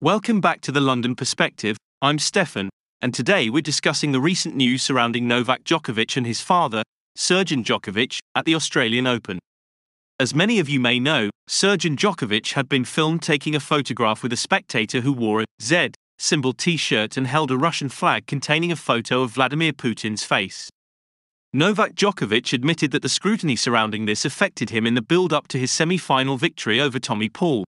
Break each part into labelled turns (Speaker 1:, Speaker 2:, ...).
Speaker 1: Welcome back to the London Perspective. I'm Stefan, and today we're discussing the recent news surrounding Novak Djokovic and his father, Srdjan Djokovic, at the Australian Open. As many of you may know, Srdjan Djokovic had been filmed taking a photograph with a spectator who wore a Z symbol t shirt and held a Russian flag containing a photo of Vladimir Putin's face. Novak Djokovic admitted that the scrutiny surrounding this affected him in the build up to his semi final victory over Tommy Paul.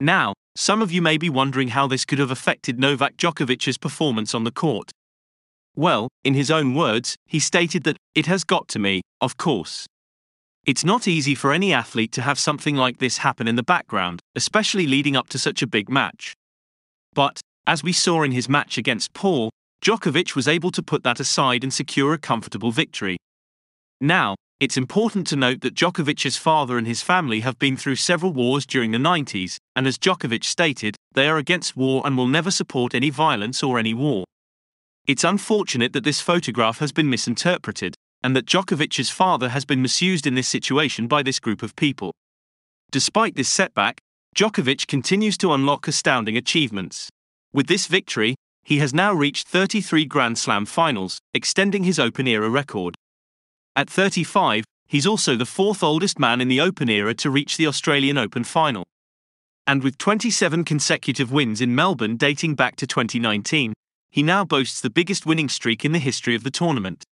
Speaker 1: Now, some of you may be wondering how this could have affected Novak Djokovic's performance on the court. Well, in his own words, he stated that, it has got to me, of course. It's not easy for any athlete to have something like this happen in the background, especially leading up to such a big match. But, as we saw in his match against Paul, Djokovic was able to put that aside and secure a comfortable victory. Now, it's important to note that Djokovic's father and his family have been through several wars during the 90s, and as Djokovic stated, they are against war and will never support any violence or any war. It's unfortunate that this photograph has been misinterpreted, and that Djokovic's father has been misused in this situation by this group of people. Despite this setback, Djokovic continues to unlock astounding achievements. With this victory, he has now reached 33 Grand Slam finals, extending his Open era record. At 35, he's also the fourth oldest man in the Open era to reach the Australian Open final. And with 27 consecutive wins in Melbourne dating back to 2019, he now boasts the biggest winning streak in the history of the tournament.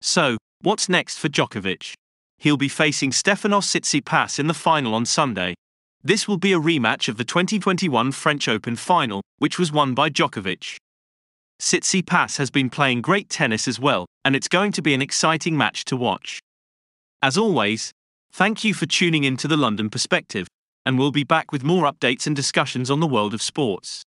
Speaker 1: So, what's next for Djokovic? He'll be facing Stefanos Tsitsipas in the final on Sunday. This will be a rematch of the 2021 French Open final, which was won by Djokovic. Tsitsipas has been playing great tennis as well, and it's going to be an exciting match to watch. As always, thank you for tuning in to the London Perspective, and we'll be back with more updates and discussions on the world of sports.